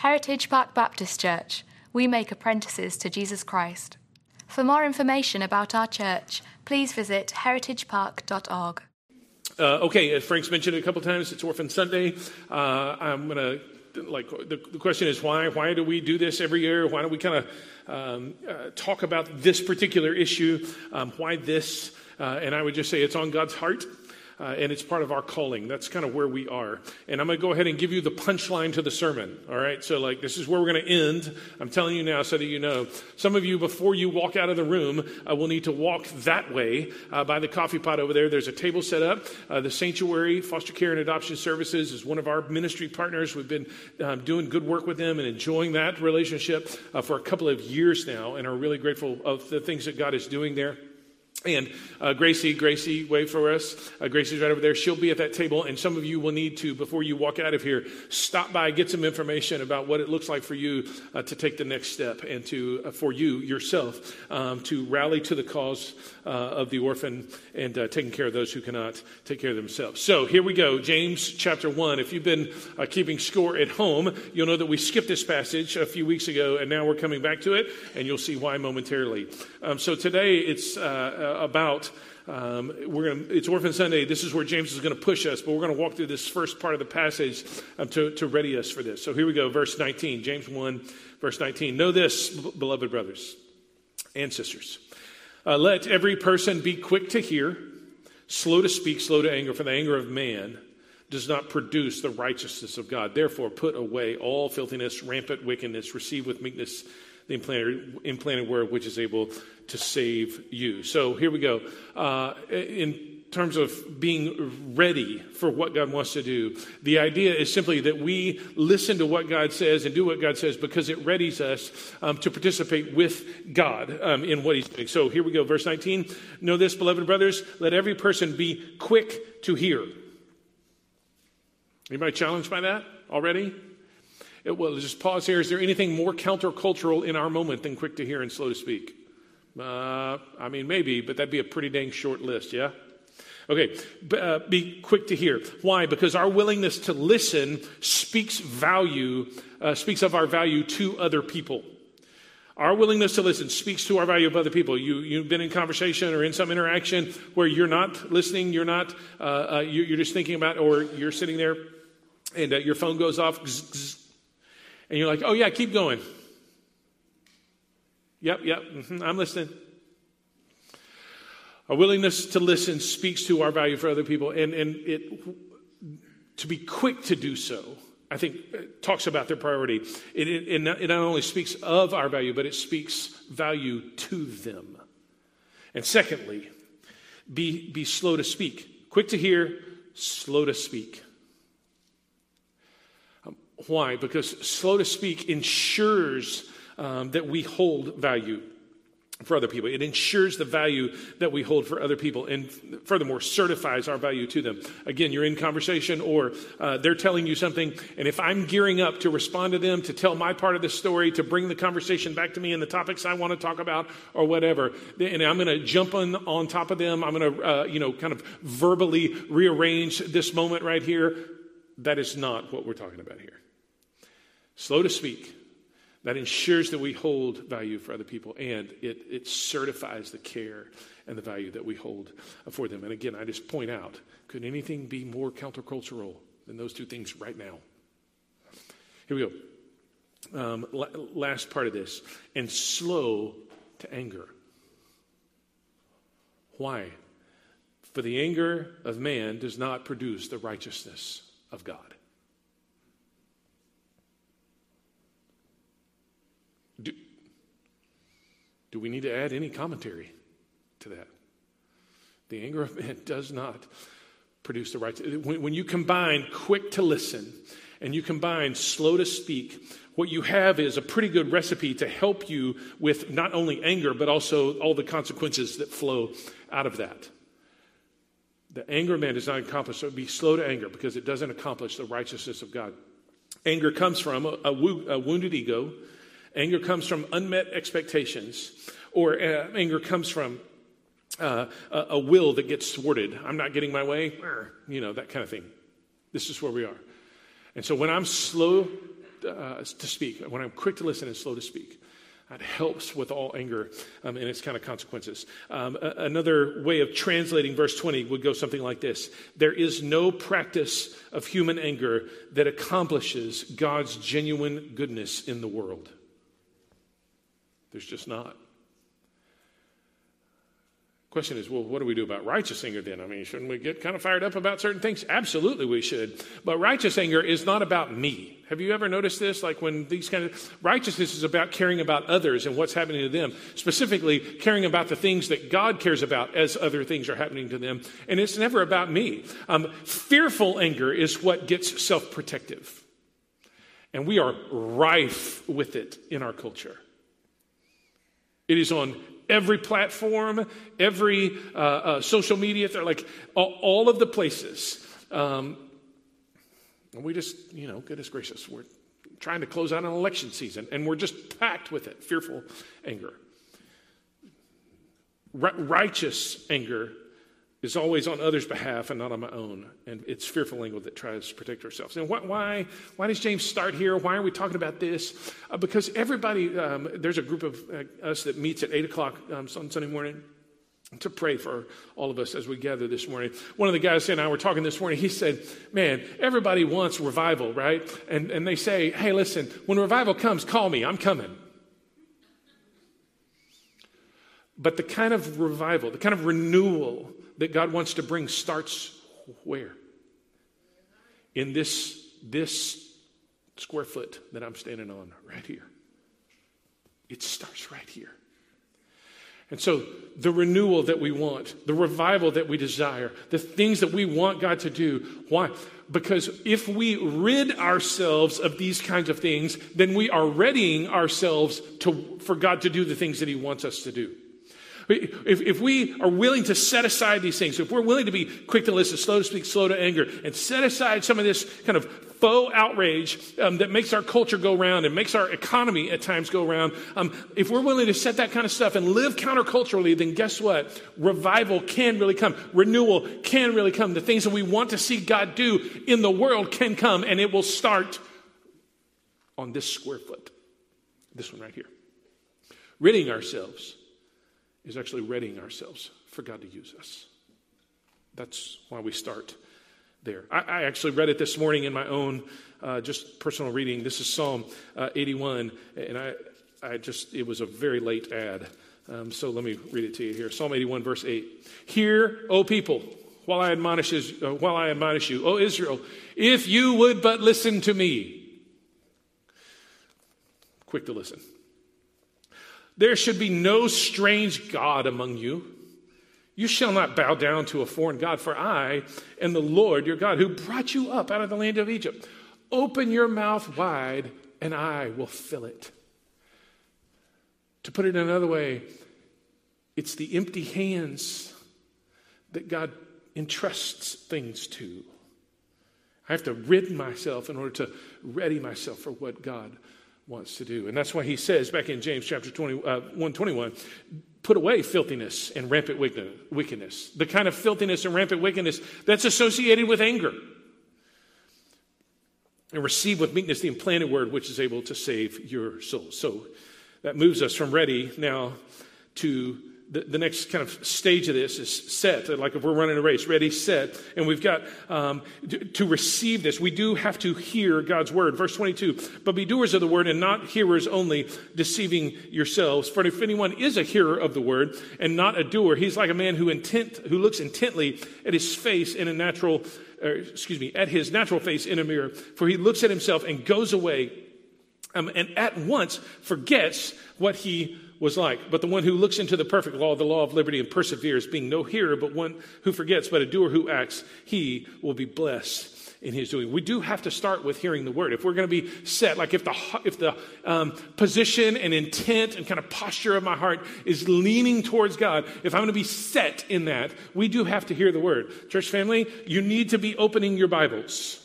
Heritage Park Baptist Church. We make apprentices to Jesus Christ. For more information about our church, please visit heritagepark.org. Uh, okay, as Frank's mentioned a couple times, it's Orphan Sunday. Uh, I'm going to, like, the, the, question is why? Why do we do this every year? Why don't we kind of um, uh, talk about this particular issue? Um, why this? Uh, and I would just say it's on God's heart uh, and it's part of our calling. That's kind of where we are. And I'm going to go ahead and give you the punchline to the sermon. All right. So, like, this is where we're going to end. I'm telling you now so that you know. Some of you, before you walk out of the room, uh, will need to walk that way uh, by the coffee pot over there. There's a table set up. Uh, the Sanctuary Foster Care and Adoption Services is one of our ministry partners. We've been um, doing good work with them and enjoying that relationship uh, for a couple of years now and are really grateful of the things that God is doing there. And uh, Gracie, Gracie, wave for us. Uh, Gracie's right over there. She'll be at that table, and some of you will need to, before you walk out of here, stop by, get some information about what it looks like for you uh, to take the next step, and to uh, for you yourself um, to rally to the cause uh, of the orphan and uh, taking care of those who cannot take care of themselves. So here we go, James chapter one. If you've been keeping score at home, you'll know that we skipped this passage a few weeks ago, and now we're coming back to it, and you'll see why momentarily. Um, so today it's about. Um, we're gonna, it's Orphan Sunday. This is where James is going to push us, but we're going to walk through this first part of the passage um, to, to ready us for this. So here we go, verse 19, James 1, verse 19. Know this, beloved brothers and sisters. Uh, let every person be quick to hear, slow to speak, slow to anger, for the anger of man does not produce the righteousness of God. Therefore, put away all filthiness, rampant wickedness, receive with meekness the implanted, implanted word which is able to save you. So here we go. Uh, in terms of being ready for what God wants to do, the idea is simply that we listen to what God says and do what God says because it readies us um, to participate with God um, in what He's doing. So here we go, verse 19. Know this, beloved brothers, let every person be quick to hear. Anybody challenged by that already? Well, just pause here. Is there anything more countercultural in our moment than quick to hear and slow to speak? Uh, I mean, maybe, but that'd be a pretty dang short list, yeah? Okay, uh, be quick to hear. Why? Because our willingness to listen speaks value, uh, speaks of our value to other people. Our willingness to listen speaks to our value of other people. You, you've been in conversation or in some interaction where you're not listening, you're not, uh, uh you, are just thinking about, or you're sitting there and uh, your phone goes off, and you're like, oh, yeah, keep going. Yep, yep, mm-hmm, I'm listening. Our willingness to listen speaks to our value for other people, and, and it, to be quick to do so, I think, uh, talks about their priority. It, it, not, it not only speaks of our value, but it speaks value to them. And secondly, be, be slow to speak. Quick to hear, slow to speak. Why? Because slow to speak ensures um, that we hold value for other people. It ensures the value that we hold for other people and furthermore certifies our value to them. Again, you're in conversation or uh, they're telling you something, and if I'm gearing up to respond to them, to tell my part of the story, to bring the conversation back to me and the topics I want to talk about or whatever, and I'm going to jump on, on top of them, I'm going to, uh, you know, kind of verbally rearrange this moment right here, that is not what we're talking about here slow to speak. That ensures that we hold value for other people and it, it certifies the care and the value that we hold for them. And again, I just point out could anything be more countercultural than those two things right now? Here we go. Um, last part of this and slow to anger. Why? For the anger of man does not produce the righteousness of God. Do we need to add any commentary to that? The anger of man does not produce the right. When, when you combine quick to listen and you combine slow to speak, what you have is a pretty good recipe to help you with not only anger, but also all the consequences that flow out of that. The anger of man does not accomplish, so be slow to anger because it doesn't accomplish the righteousness of God. Anger comes from a, a, a wounded ego Anger comes from unmet expectations, or uh, anger comes from uh, a, a, will that gets thwarted. I'm not getting my way, you know, that kind of thing. This is where we are. And so when I'm slow uh, to speak, when I'm quick to listen and slow to speak. That helps with all anger um, and its kind of consequences. Um, a- another way of translating verse 20 would go something like this There is no practice of human anger that accomplishes God's genuine goodness in the world. There's just not. Question is, well, what do we do about righteous anger then? I mean, shouldn't we get kind of fired up about certain things? Absolutely, we should. But righteous anger is not about me. Have you ever noticed this? Like when these kind of righteousness is about caring about others and what's happening to them, specifically caring about the things that God cares about as other things are happening to them. And it's never about me. Um, fearful anger is what gets self protective. And we are rife with it in our culture. It is on every platform, every uh, uh, social media, like all, of the places. Um, and we just, you know, goodness gracious, we're trying to close out an election season and we're just packed with it fearful anger. Righteous anger is always on others' behalf and not on my own. And it's fearful language that tries to protect ourselves. And why, why, why does James start here? Why are we talking about this? Uh, because everybody, um, there's a group of uh, us that meets at 8 o'clock um, on Sunday morning to pray for all of us as we gather this morning. One of the guys and I were talking this morning. He said, Man, everybody wants revival, right? And, and they say, Hey, listen, when revival comes, call me. I'm coming. But the kind of revival, the kind of renewal that God wants to bring starts where? In this, this square foot that I'm standing on right here. It starts right here. And so, the renewal that we want, the revival that we desire, the things that we want God to do, why? Because if we rid ourselves of these kinds of things, then we are readying ourselves to, for God to do the things that He wants us to do. If, if we are willing to set aside these things, if we're willing to be quick to listen, slow to speak, slow to anger, and set aside some of this kind of faux outrage um, that makes our culture go round and makes our economy at times go round, um, if we're willing to set that kind of stuff and live counterculturally, then guess what? Revival can really come. Renewal can really come. The things that we want to see God do in the world can come, and it will start on this square foot. This one right here. Ridding ourselves is actually readying ourselves for God to use us. That's why we start there. I, I actually read it this morning in my own uh, just personal reading. This is Psalm uh, 81, and I, I just, it was a very late ad. Um, so let me read it to you here. Psalm 81, verse 8. Hear, O people, while I admonish, uh, while I admonish you, O Israel, if you would but listen to me. Quick to listen. There should be no strange God among you. You shall not bow down to a foreign God, for I am the Lord your God who brought you up out of the land of Egypt. Open your mouth wide, and I will fill it. To put it another way, it's the empty hands that God entrusts things to. I have to rid myself in order to ready myself for what God wants to do. And that's why he says back in James chapter 20, uh, 121, put away filthiness and rampant wickedness. The kind of filthiness and rampant wickedness that's associated with anger. And receive with meekness the implanted word which is able to save your soul. So that moves us from ready now to the, the, next kind of stage of this is set, like if we're running a race, ready, set, and we've got um, to receive this. We do have to hear God's word. Verse 22 But be doers of the word and not hearers only, deceiving yourselves. For if anyone is a hearer of the word and not a doer, he's like a man who, intent, who looks intently at his face in a natural, or, excuse me, at his natural face in a mirror. For he looks at himself and goes away um, and at once forgets what he was like. But the one who looks into the perfect law, the law of liberty, and perseveres, being no hearer, but one who forgets, but a doer who acts, he will be blessed in his doing. We do have to start with hearing the word. If we're going to be set, like if the if the um, position and intent and kind of posture of my heart is leaning towards God, if I'm going to be set in that, we do have to hear the word. Church family, you need to be opening your Bibles.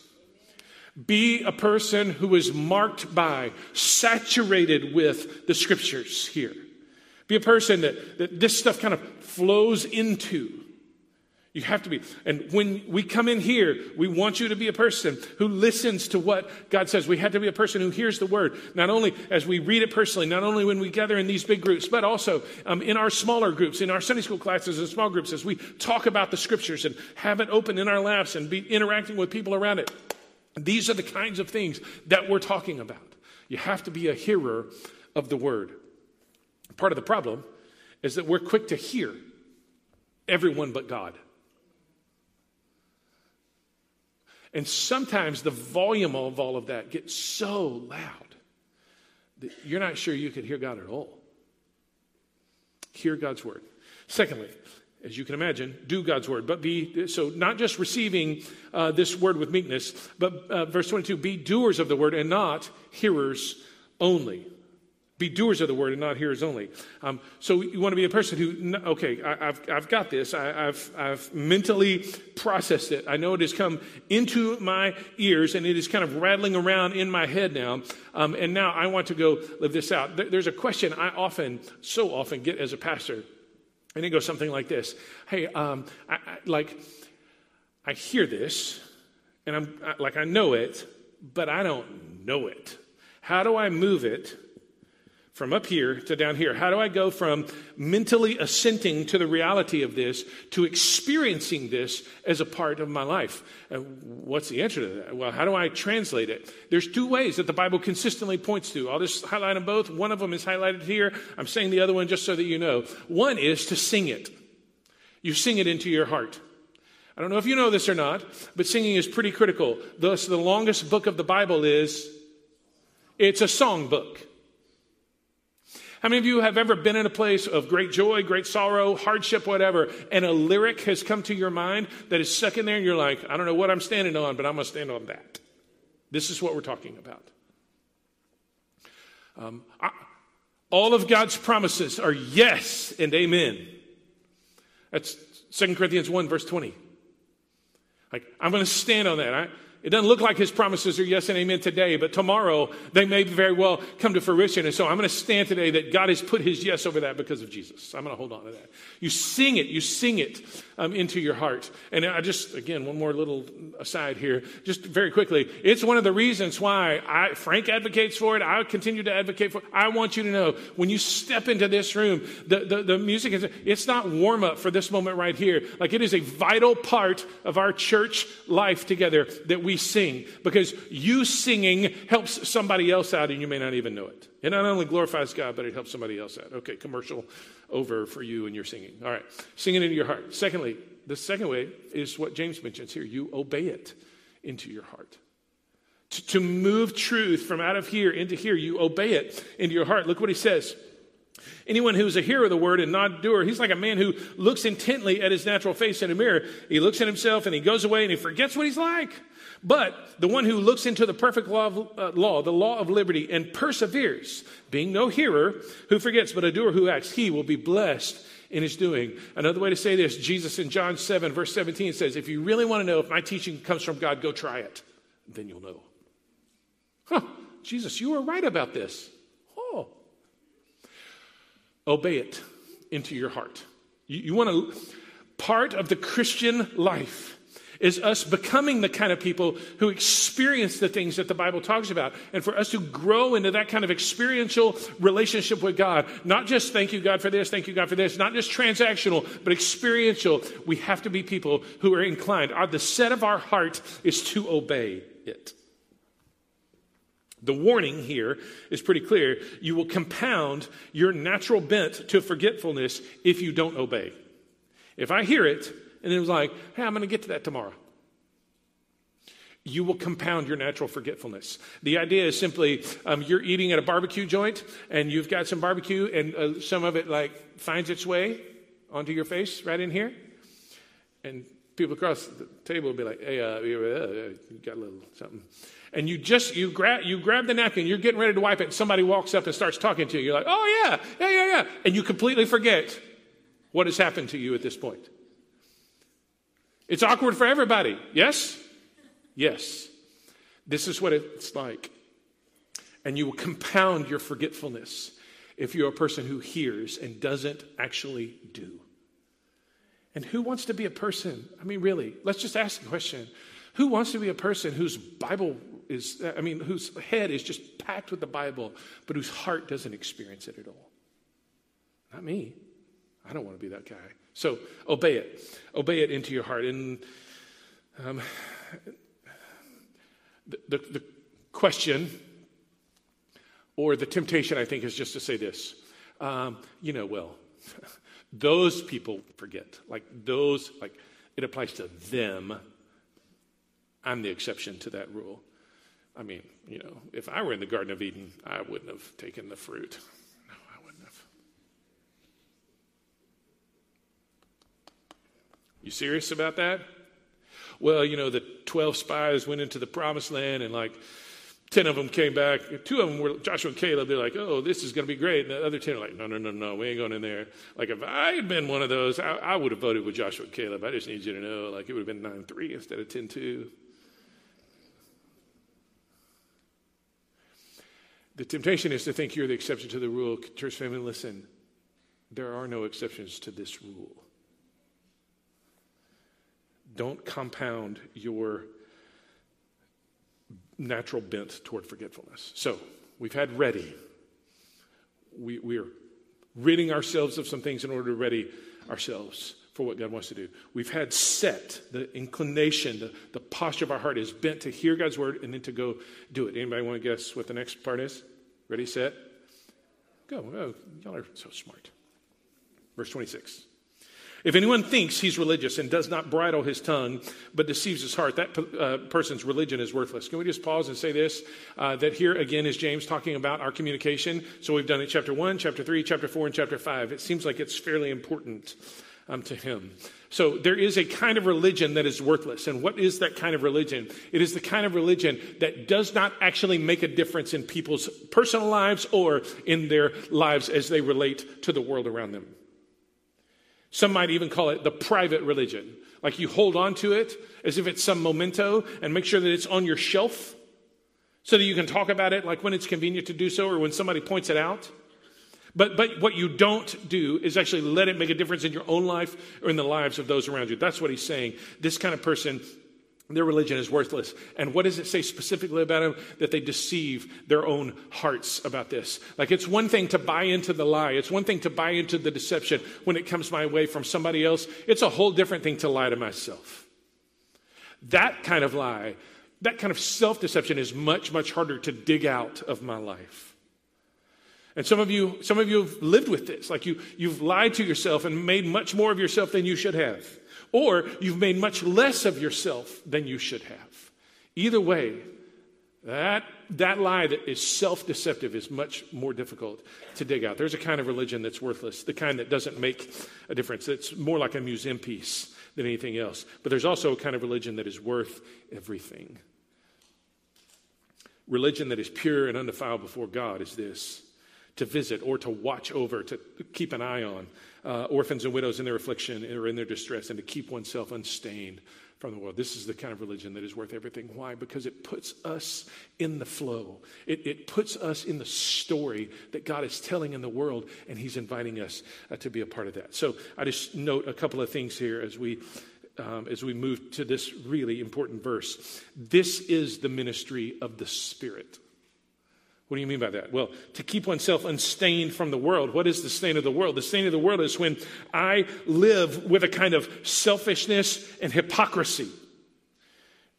Be a person who is marked by, saturated with the scriptures here. Be a person that, that this stuff kind of flows into. You have to be. And when we come in here, we want you to be a person who listens to what God says. We have to be a person who hears the word, not only as we read it personally, not only when we gather in these big groups, but also um, in our smaller groups, in our Sunday school classes and small groups, as we talk about the scriptures and have it open in our laps and be interacting with people around it. These are the kinds of things that we're talking about. You have to be a hearer of the word. Part of the problem is that we're quick to hear everyone but God. And sometimes the volume of all of that gets so loud that you're not sure you could hear God at all. Hear God's word. Secondly, as you can imagine, do God's word. But be, so not just receiving uh, this word with meekness, but uh, verse 22 be doers of the word and not hearers only. Be doers of the word and not hearers only. Um, so you want to be a person who, okay, I, have I've got this. I, have I've mentally processed it. I know it has come into my ears and it is kind of rattling around in my head now. Um, and now I want to go live this out. There's a question I often, so often get as a pastor. And it goes something like this Hey, um, I, I, like, I hear this and I'm like, I know it, but I don't know it. How do I move it? From up here to down here? How do I go from mentally assenting to the reality of this to experiencing this as a part of my life? Uh, what's the answer to that? Well, how do I translate it? There's two ways that the Bible consistently points to. I'll just highlight them both. One of them is highlighted here. I'm saying the other one just so that you know. One is to sing it. You sing it into your heart. I don't know if you know this or not, but singing is pretty critical. Thus, the longest book of the Bible is it's a song book. How many of you have ever been in a place of great joy, great sorrow, hardship, whatever, and a lyric has come to your mind that is stuck in there and you're like, I don't know what I'm standing on, but I'm going to stand on that? This is what we're talking about. Um, I, all of God's promises are yes and amen. That's 2 Corinthians 1, verse 20. Like, I'm going to stand on that. I, it doesn't look like his promises are yes and amen today, but tomorrow they may very well come to fruition. And so I'm going to stand today that God has put his yes over that because of Jesus. I'm going to hold on to that. You sing it, you sing it um, into your heart. And I just, again, one more little aside here, just very quickly. It's one of the reasons why I, Frank advocates for it. I continue to advocate for it. I want you to know when you step into this room, the, the, the music is, it's not warm up for this moment right here. Like it is a vital part of our church life together that we sing because you singing helps somebody else out and you may not even know it. It not only glorifies God, but it helps somebody else out. Okay, commercial over for you and your singing. All right, sing it into your heart. Secondly, the second way is what James mentions here you obey it into your heart. To, move truth from out of here into here, you obey it into your heart. Look what he says. Anyone who's a hearer of the word and not doer, he's like a man who looks intently at his natural face in a mirror. He looks at himself and he goes away and he forgets what he's like. But the one who looks into the perfect law, of, uh, law, the law of liberty, and perseveres, being no hearer who forgets, but a doer who acts, he will be blessed in his doing. Another way to say this, Jesus in John 7, verse 17 says, If you really want to know if my teaching comes from God, go try it. Then you'll know. Huh, Jesus, you were right about this. Oh. Obey it into your heart. You, you want to, part of the Christian life is us becoming the kind of people who experience the things that the Bible talks about. And for us to grow into that kind of experiential relationship with God, not just thank you, God, for this, thank you, God, for this, not just transactional, but experiential, we have to be people who are inclined. Our, the set of our heart is to obey it. The warning here is pretty clear. You will compound your natural bent to forgetfulness if you don't obey. If I hear it, and it was like, hey, I'm going to get to that tomorrow. You will compound your natural forgetfulness. The idea is simply um, you're eating at a barbecue joint and you've got some barbecue and uh, some of it like finds its way onto your face right in here. And people across the table will be like, hey, uh, you uh, got a little something. And you just, you grab, you grab the napkin, you're getting ready to wipe it, and somebody walks up and starts talking to you. You're like, oh yeah, yeah, yeah, yeah. And you completely forget what has happened to you at this point. It's awkward for everybody. Yes? Yes. This is what it's like. And you will compound your forgetfulness if you're a person who hears and doesn't actually do. And who wants to be a person? I mean, really, let's just ask the question. Who wants to be a person whose Bible is, I mean, whose head is just packed with the Bible, but whose heart doesn't experience it at all? Not me. I don't want to be that guy. So obey it. Obey it into your heart. And um, the, the, the question or the temptation, I think, is just to say this. Um, you know, well, those people forget. Like those, like it applies to them. I'm the exception to that rule. I mean, you know, if I were in the Garden of Eden, I wouldn't have taken the fruit. No, I wouldn't have. You serious about that? Well, you know, the 12 spies went into the promised land and like Ten of them came back. Two of them were Joshua and Caleb. They're like, oh, this is going to be great. And the other ten are like, no, no, no, no, we ain't going in there. Like, if I had been one of those, I, I would have voted with Joshua and Caleb. I just need you to know, like, it would have been 9 3 instead of 10 2. The temptation is to think you're the exception to the rule. Church family, listen, there are no exceptions to this rule. Don't compound your natural bent toward forgetfulness. So we've had ready. We, we are ridding ourselves of some things in order to ready ourselves for what God wants to do. We've had set, the inclination, the, the posture of our heart is bent to hear God's word and then to go do it. Anybody want to guess what the next part is? Ready, set, go. Oh, y'all are so smart. Verse 26. If anyone thinks he's religious and does not bridle his tongue but deceives his heart, that uh, person's religion is worthless. Can we just pause and say this? Uh, that here again is James talking about our communication. So we've done it chapter 1, chapter 3, chapter 4, and chapter 5. It seems like it's fairly important um, to him. So there is a kind of religion that is worthless. And what is that kind of religion? It is the kind of religion that does not actually make a difference in people's personal lives or in their lives as they relate to the world around them. Some might even call it the private religion. Like you hold on to it as if it's some memento and make sure that it's on your shelf so that you can talk about it like when it's convenient to do so or when somebody points it out. But, but what you don't do is actually let it make a difference in your own life or in the lives of those around you. That's what he's saying. This kind of person their religion is worthless. And what does it say specifically about them? That they deceive their own hearts about this. Like it's one thing to buy into the lie, it's one thing to buy into the deception when it comes my way from somebody else. It's a whole different thing to lie to myself. That kind of lie, that kind of self deception is much, much harder to dig out of my life. And some of you, some of you have lived with this. Like you, you've lied to yourself and made much more of yourself than you should have or you've made much less of yourself than you should have. Either way, that, that lie that is self deceptive is much more difficult to dig out. There's a kind of religion that's worthless, the kind that doesn't make a difference. It's more like a museum piece than anything else. But there's also a kind of religion that is worth everything. Religion that is pure and undefiled before God is this to visit or to watch over, to keep an eye on uh, orphans and widows in their affliction or in their distress, and to keep oneself unstained from the world. This is the kind of religion that is worth everything. Why? Because it puts us in the flow, it, it puts us in the story that God is telling in the world, and He's inviting us uh, to be a part of that. So I just note a couple of things here as we. Um, as we move to this really important verse, this is the ministry of the Spirit. What do you mean by that? Well, to keep oneself unstained from the world. What is the stain of the world? The stain of the world is when I live with a kind of selfishness and hypocrisy.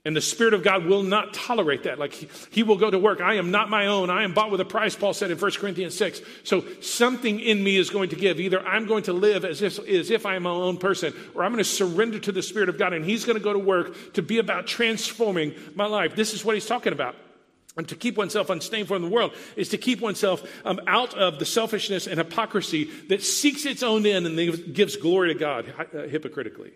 And the Spirit of God will not tolerate that. Like he, he, will go to work. I am not my own. I am bought with a price, Paul said in 1 Corinthians 6. So something in me is going to give. Either I'm going to live as if, as if I'm my own person, or I'm going to surrender to the Spirit of God, and He's going to go to work to be about transforming my life. This is what He's talking about. And to keep oneself unstained from the world is to keep oneself um, out of the selfishness and hypocrisy that seeks its own end and gives glory to God uh, hypocritically.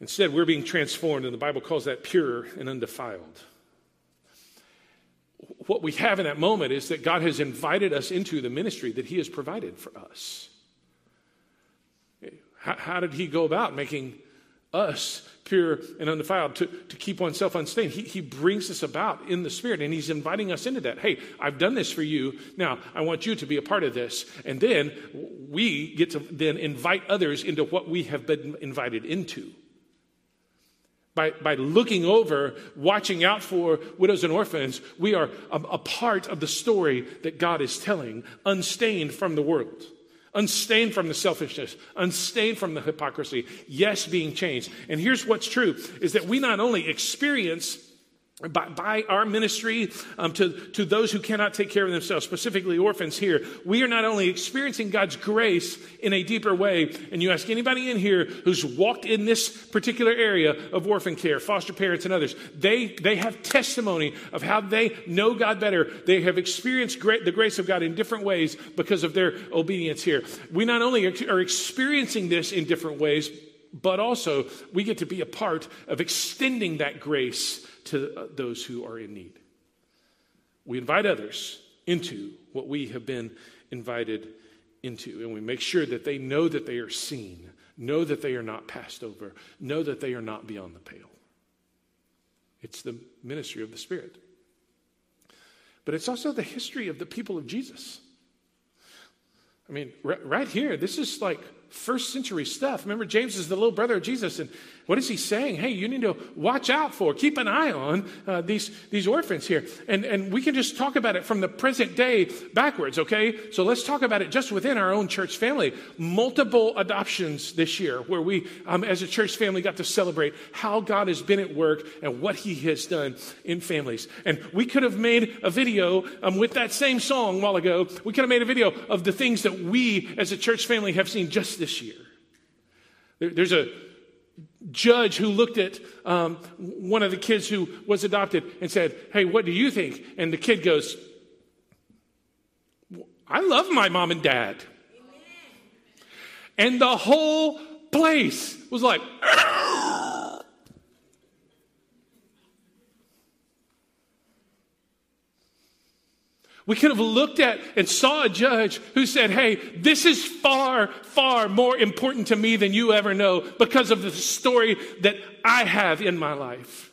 Instead, we're being transformed, and the Bible calls that pure and undefiled. What we have in that moment is that God has invited us into the ministry that He has provided for us. How, how did He go about making us pure and undefiled, to, to keep oneself unstained. He, he brings this about in the Spirit, and He's inviting us into that. Hey, I've done this for you. Now, I want you to be a part of this. And then, we get to then invite others into what we have been invited into. By, by looking over, watching out for widows and orphans, we are a, a part of the story that God is telling, unstained from the world unstained from the selfishness, unstained from the hypocrisy, yes, being changed. And here's what's true is that we not only experience by, by, our ministry um, to, to those who cannot take care of themselves, specifically orphans here, we are not only experiencing God's grace in a deeper way, and you ask anybody in here who's walked in this particular area of orphan care, foster parents, and others, they, they have testimony of how they know God better. They have experienced great, the grace of God in different ways because of their obedience here. We not only are experiencing this in different ways, but also we get to be a part of extending that grace to those who are in need. We invite others into what we have been invited into, and we make sure that they know that they are seen, know that they are not passed over, know that they are not beyond the pale. It's the ministry of the Spirit. But it's also the history of the people of Jesus. I mean, right here, this is like first century stuff. Remember, James is the little brother of Jesus, and what is he saying? Hey, you need to watch out for, keep an eye on uh, these, these orphans here. And, and we can just talk about it from the present day backwards, okay? So let's talk about it just within our own church family. Multiple adoptions this year, where we, um, as a church family, got to celebrate how God has been at work and what he has done in families. And we could have made a video um, with that same song a while ago. We could have made a video of the things that we, as a church family, have seen just this year. There, there's a judge who looked at um, one of the kids who was adopted and said, Hey, what do you think? And the kid goes, I love my mom and dad. And the whole place was like, We could have looked at and saw a judge who said, Hey, this is far, far more important to me than you ever know because of the story that I have in my life.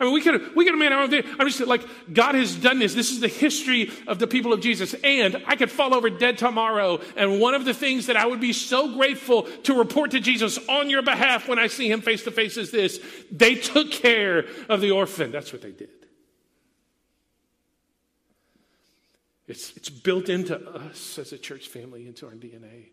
I mean, we could have, we could have made our own thing. I'm just like, God has done this. This is the history of the people of Jesus. And I could fall over dead tomorrow. And one of the things that I would be so grateful to report to Jesus on your behalf when I see him face to face is this. They took care of the orphan. That's what they did. It's, it's built into us as a church family, into our DNA.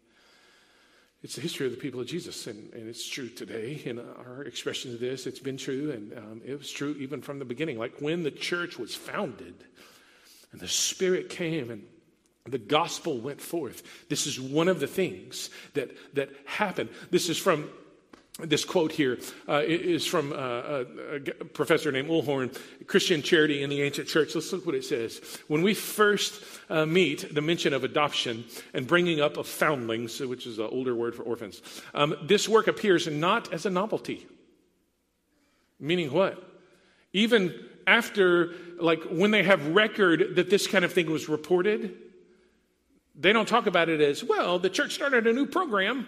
It's the history of the people of Jesus, and, and it's true today in our expression of this. It's been true, and um, it was true even from the beginning. Like when the church was founded and the Spirit came and the gospel went forth. This is one of the things that, that happened. This is from this quote here uh, is from uh, a, professor named Uhlhorn, Christian Charity in the Ancient Church. Let's look what it says. When we first uh, meet the mention of adoption and bringing up of foundlings, which is an older word for orphans, um, this work appears not as a novelty. Meaning what? Even after, like, when they have record that this kind of thing was reported, they don't talk about it as, well, the church started a new program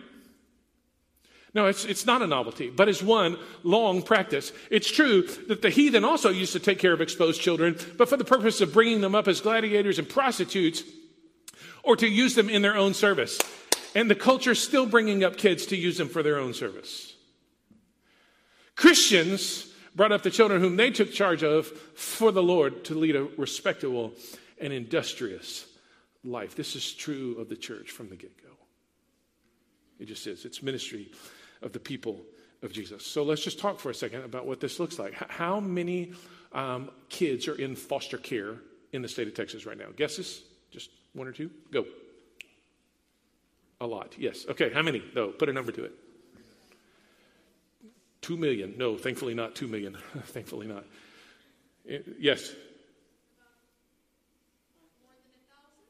no, it's, it's not a novelty, but it's one long practice. It's true that the heathen also used to take care of exposed children, but for the purpose of bringing them up as gladiators and prostitutes or to use them in their own service. And the culture still bringing up kids to use them for their own service. Christians brought up the children whom they took charge of for the Lord to lead a respectable and industrious life. This is true of the church from the get go. It just is. It's ministry of the people of Jesus. So let's just talk for a second about what this looks like. How many um, kids are in foster care in the state of Texas right now? Guesses? Just one or two? Go. A lot, yes. Okay, how many, though? Put a number to it. Two million. No, thankfully not two million. thankfully not. Yes.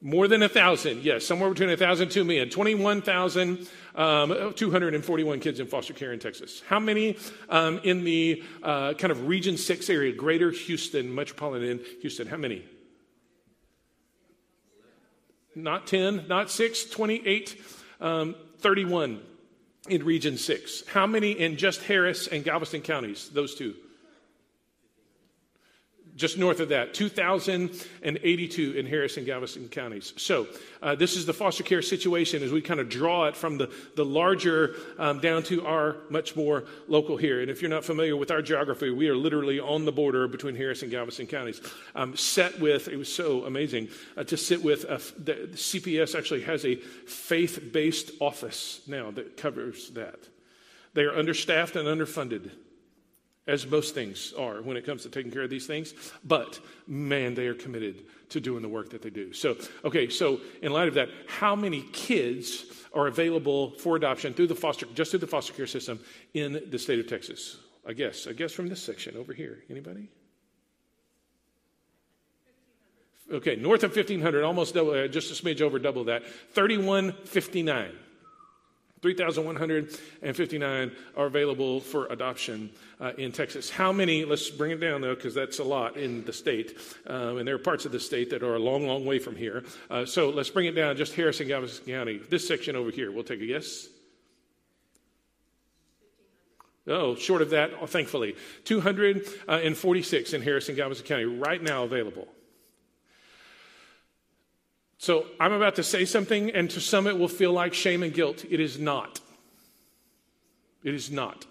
More than a thousand, yes, somewhere between a thousand two million. 21,241 um, kids in foster care in Texas. How many um, in the uh, kind of Region 6 area, greater Houston, metropolitan Houston? How many? Not 10, not 6, 28, um, 31 in Region 6. How many in just Harris and Galveston counties? Those two. Just north of that, 2,082 in Harris and Galveston counties. So, uh, this is the foster care situation as we kind of draw it from the, the larger um, down to our much more local here. And if you're not familiar with our geography, we are literally on the border between Harris and Galveston counties. Um, set with, it was so amazing uh, to sit with, a, the, the CPS actually has a faith based office now that covers that. They are understaffed and underfunded as most things are when it comes to taking care of these things. But man, they are committed to doing the work that they do. So, okay, so in light of that, how many kids are available for adoption through the foster, just through the foster care system in the state of Texas? I guess, I guess from this section over here. Anybody? Okay, north of 1,500, almost double, uh, just a smidge over double that. 3159. 3,159 are available for adoption uh, in Texas. How many, let's bring it down though, because that's a lot in the state. Um, and there are parts of the state that are a long, long way from here. Uh, so let's bring it down just Harris and, Galveston County. This section over here, we'll take a guess. Oh, short of that, thankfully. 246 in Harris and, Galveston County, right now available. So I'm about to say something, and to some it will feel like shame and guilt. It is not. It is not.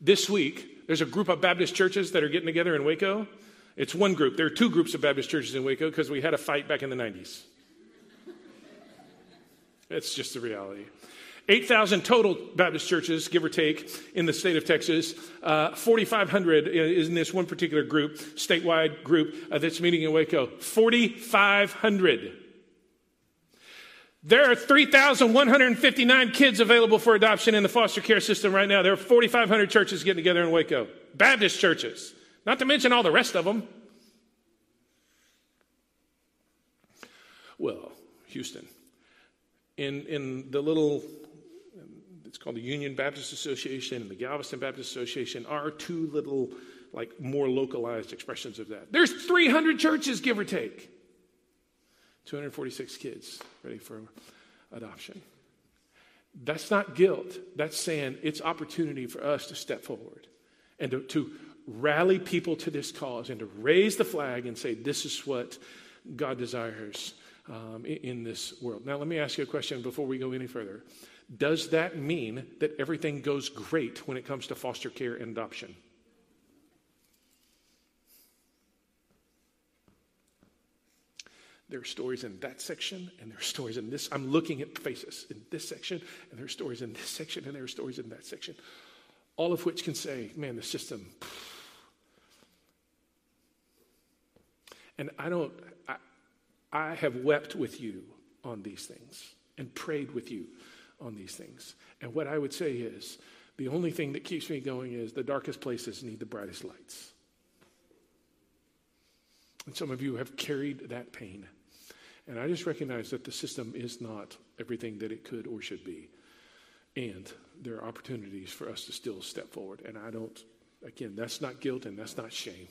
This week, there's a group of Baptist churches that are getting together in Waco. It's one group. There are two groups of Baptist churches in Waco because we had a fight back in the 90s. It's just the reality. 8,000 total Baptist churches, give or take, in the state of Texas. Uh, 4,500 is in this one particular group, statewide group uh, that's meeting in Waco. 4,500. There are 3,159 kids available for adoption in the foster care system right now. There are 4,500 churches getting together in Waco. Baptist churches. Not to mention all the rest of them. Well, Houston. In, in the little it's called the Union Baptist Association and the Galveston Baptist Association are two little, like, more localized expressions of that. There's 300 churches, give or take. 246 kids ready for adoption. That's not guilt. That's saying it's opportunity for us to step forward and to, to rally people to this cause and to raise the flag and say, this is what God desires um, in, in this world. Now, let me ask you a question before we go any further. Does that mean that everything goes great when it comes to foster care and adoption? There are stories in that section, and there are stories in this. I'm looking at faces in this section, and there are stories in this section, and there are stories in that section. All of which can say, man, the system. And I don't, I, I have wept with you on these things and prayed with you on these things. And what I would say is the only thing that keeps me going is the darkest places need the brightest lights. And some of you have carried that pain. And I just recognize that the system is not everything that it could or should be. And there are opportunities for us to still step forward. And I don't, again, that's not guilt and that's not shame.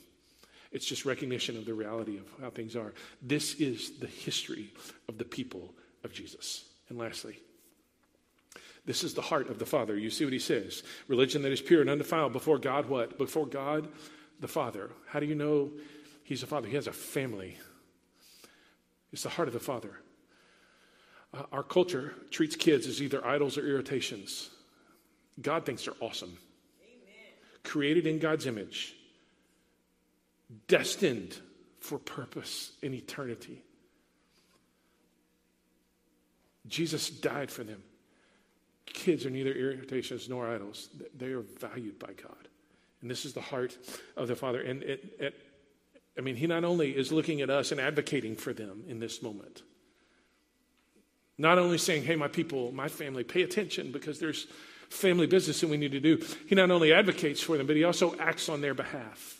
It's just recognition of the reality of how things are. This is the history of the people of Jesus. And lastly, this is the heart of the Father. You see what he says. Religion that is pure and undefiled before God, what? Before God, the Father. How do you know he's a father? He has a family. It's the heart of the Father. Uh, our culture treats kids as either idols or irritations. God thinks they're awesome. Amen. Created in God's image, destined for purpose in eternity. Jesus died for them. Kids are neither irritations nor idols, they are valued by God. And this is the heart of the Father. And it, it, I mean, He not only is looking at us and advocating for them in this moment, not only saying, hey, my people, my family, pay attention because there's family business that we need to do. He not only advocates for them, but he also acts on their behalf.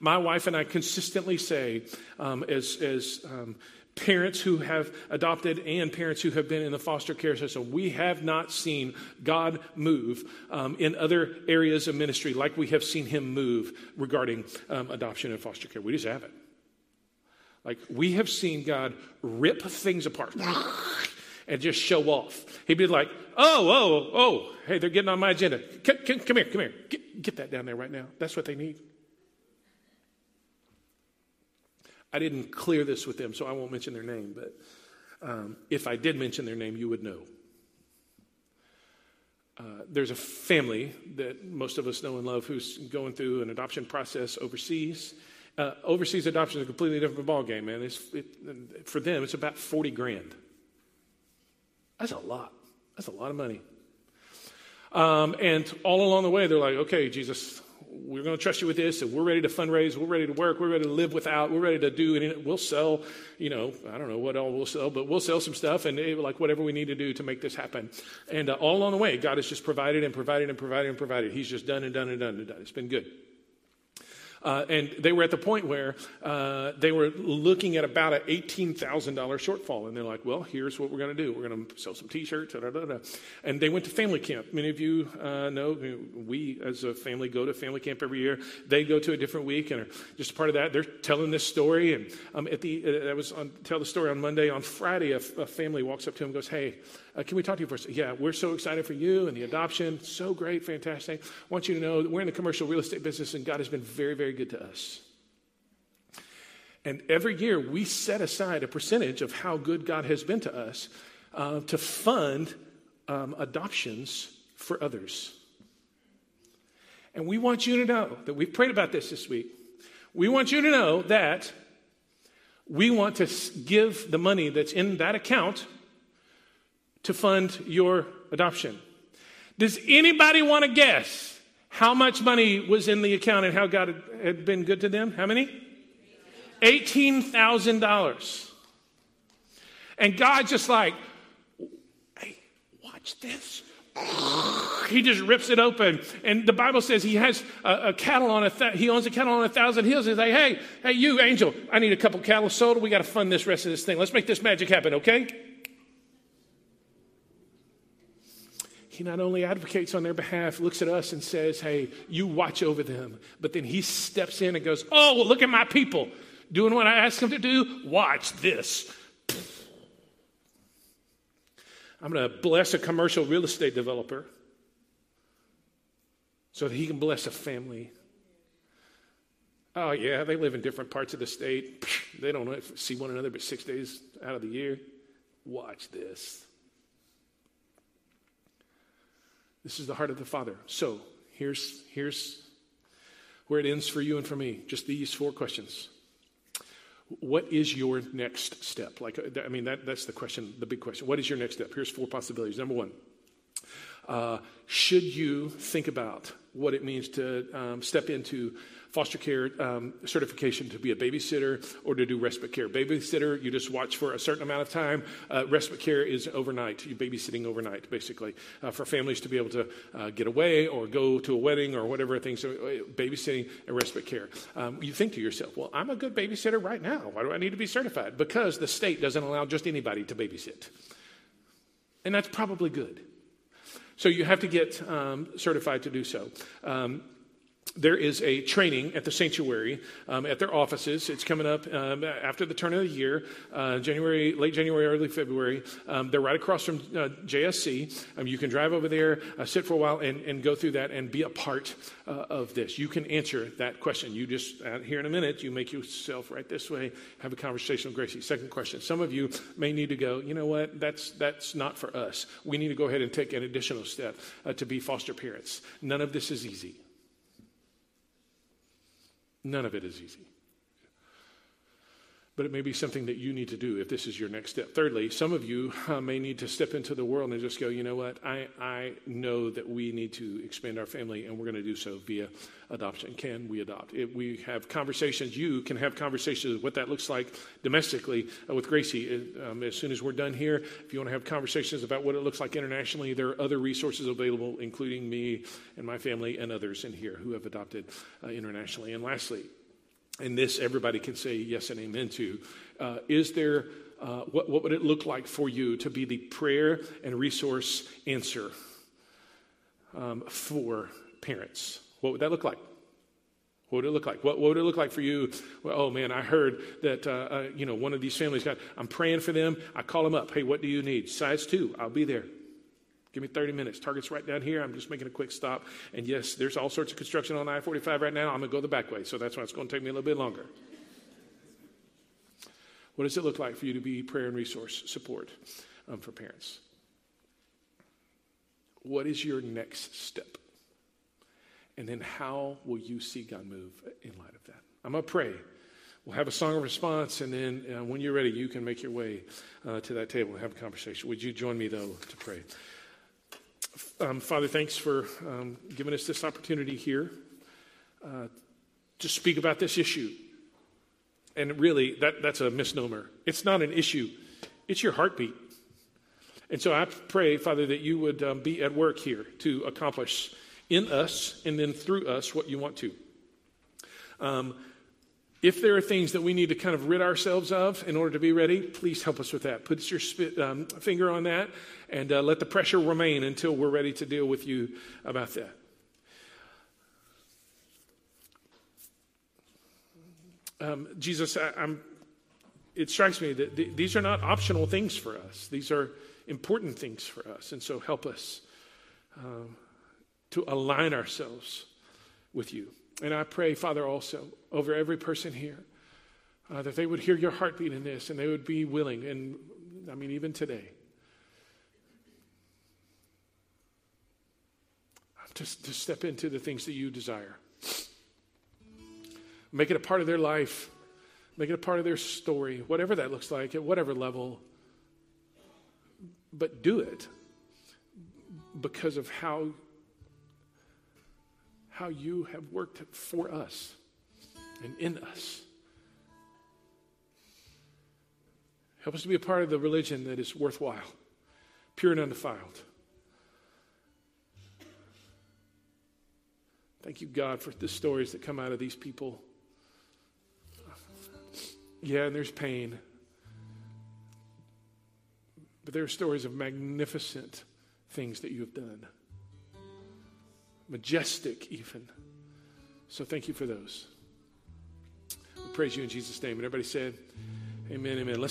My wife and I consistently say, um, as, as um, parents who have adopted and parents who have been in the foster care system. We have not seen God move um, in other areas of ministry like we have seen Him move regarding um, adoption and foster care. We just haven't. Like, we have seen God rip things apart and just show off. He'd be like, oh, oh, oh, hey, they're getting on my agenda. Come, come, here, come here. Get, get that down there right now. That's what they need. I didn't clear this with them, so I won't mention their name, but um, if I did mention their name, you would know. Uh, there's a family that most of us know and love who's going through an adoption process overseas. Uh, overseas adoption is a completely different ballgame, man. It's, it, for them, it's about 40 grand. That's a lot. That's a lot of money. Um, and all along the way, they're like, okay, Jesus, we're going to trust you with this, and we're ready to fundraise, we're ready to work, we're ready to live without, we're ready to do it. We'll sell, you know, I don't know what all we'll sell, but we'll sell some stuff and it, like whatever we need to do to make this happen. And uh, all along the way, God has just provided and provided and provided and provided. He's just done and done and done and done. It's been good. Uh, and they were at the point where uh, they were looking at about an $18,000 shortfall. And they're like, well, here's what we're going to do. We're going to sell some t shirts. And they went to family camp. Many of you uh, know we, as a family, go to family camp every year. They go to a different week and are just a part of that. They're telling this story. And um, at the, uh, that was on, tell the story on Monday. On Friday, a, a family walks up to him and goes, hey, uh, can we talk to you for a second? Yeah, we're so excited for you and the adoption. So great, fantastic. I want you to know that we're in the commercial real estate business and God has been very, very good to us. And every year we set aside a percentage of how good God has been to us uh, to fund um, adoptions for others. And we want you to know that we've prayed about this this week. We want you to know that we want to give the money that's in that account to fund your adoption. Does anybody want to guess how much money was in the account and how God had been good to them? How many? $18,000. And God just like, hey, watch this. He just rips it open. And the Bible says he has a, a cattle on a, th- he owns a cattle on a thousand hills. He's like, hey, hey, you angel, I need a couple cattle sold. We got to fund this rest of this thing. Let's make this magic happen, okay? He not only advocates on their behalf, looks at us and says, Hey, you watch over them. But then he steps in and goes, Oh, well, look at my people doing what I asked them to do. Watch this. I'm going to bless a commercial real estate developer so that he can bless a family. Oh, yeah, they live in different parts of the state. They don't see one another but six days out of the year. Watch this. This is the heart of the Father. So here's, here's where it ends for you and for me. Just these four questions. What is your next step? Like, I mean, that, that's the question, the big question. What is your next step? Here's four possibilities. Number one, uh, should you think about what it means to um, step into foster care um, certification to be a babysitter or to do respite care. Babysitter, you just watch for a certain amount of time. Uh, respite care is overnight. You're babysitting overnight, basically, uh, for families to be able to uh, get away or go to a wedding or whatever things. So, uh, babysitting and respite care. Um, you think to yourself, well, I'm a good babysitter right now. Why do I need to be certified? Because the state doesn't allow just anybody to babysit. And that's probably good. So you have to get um, certified to do so. Um, there is a training at the sanctuary um, at their offices. It's coming up um, after the turn of the year, uh, January, late January, early February. Um, they're right across from uh, JSC. Um, you can drive over there, uh, sit for a while, and, and go through that and be a part uh, of this. You can answer that question. You just, uh, here in a minute, you make yourself right this way, have a conversation with Gracie. Second question. Some of you may need to go, you know what, that's, that's not for us. We need to go ahead and take an additional step uh, to be foster parents. None of this is easy. None of it is easy. But it may be something that you need to do if this is your next step. Thirdly, some of you uh, may need to step into the world and just go, you know what? I, I know that we need to expand our family, and we're going to do so via adoption. Can we adopt? If we have conversations, you can have conversations what that looks like domestically uh, with Gracie. Uh, um, as soon as we're done here, if you want to have conversations about what it looks like internationally, there are other resources available, including me and my family and others in here who have adopted uh, internationally. And lastly, and this everybody can say yes and amen to. Uh, is there, uh, what, what would it look like for you to be the prayer and resource answer um, for parents? What would that look like? What would it look like? What, what would it look like for you? Well, oh man, I heard that uh, uh, you know one of these families got. I'm praying for them. I call them up. Hey, what do you need? Size two. I'll be there. Give me 30 minutes. Target's right down here. I'm just making a quick stop. And yes, there's all sorts of construction on I 45 right now. I'm going to go the back way. So that's why it's going to take me a little bit longer. What does it look like for you to be prayer and resource support um, for parents? What is your next step? And then how will you see God move in light of that? I'm going to pray. We'll have a song of response, and then uh, when you're ready, you can make your way uh, to that table and have a conversation. Would you join me, though, to pray? Um, Father, thanks for um, giving us this opportunity here uh, to speak about this issue. And really, that, that's a misnomer. It's not an issue, it's your heartbeat. And so I pray, Father, that you would um, be at work here to accomplish in us and then through us what you want to. If there are things that we need to kind of rid ourselves of in order to be ready, please help us with that. Put your spit, um, finger on that and uh, let the pressure remain until we're ready to deal with you about that. Um, Jesus, I, it strikes me that th- these are not optional things for us. These are important things for us. And so help us um, to align ourselves with you. And I pray, Father, also over every person here uh, that they would hear your heartbeat in this and they would be willing. And I mean, even today, to, to step into the things that you desire. Make it a part of their life, make it a part of their story, whatever that looks like, at whatever level but do it because of how, how you have worked for us and in us. Help us to be a part of the religion that is worthwhile, pure and undefiled. Thank you, God, for the stories that come out of these people. Yeah, and there's pain. But there are stories of magnificent things that you have done, majestic, even. So thank you for those. We praise you in Jesus' name. And everybody said, Amen, amen. Let's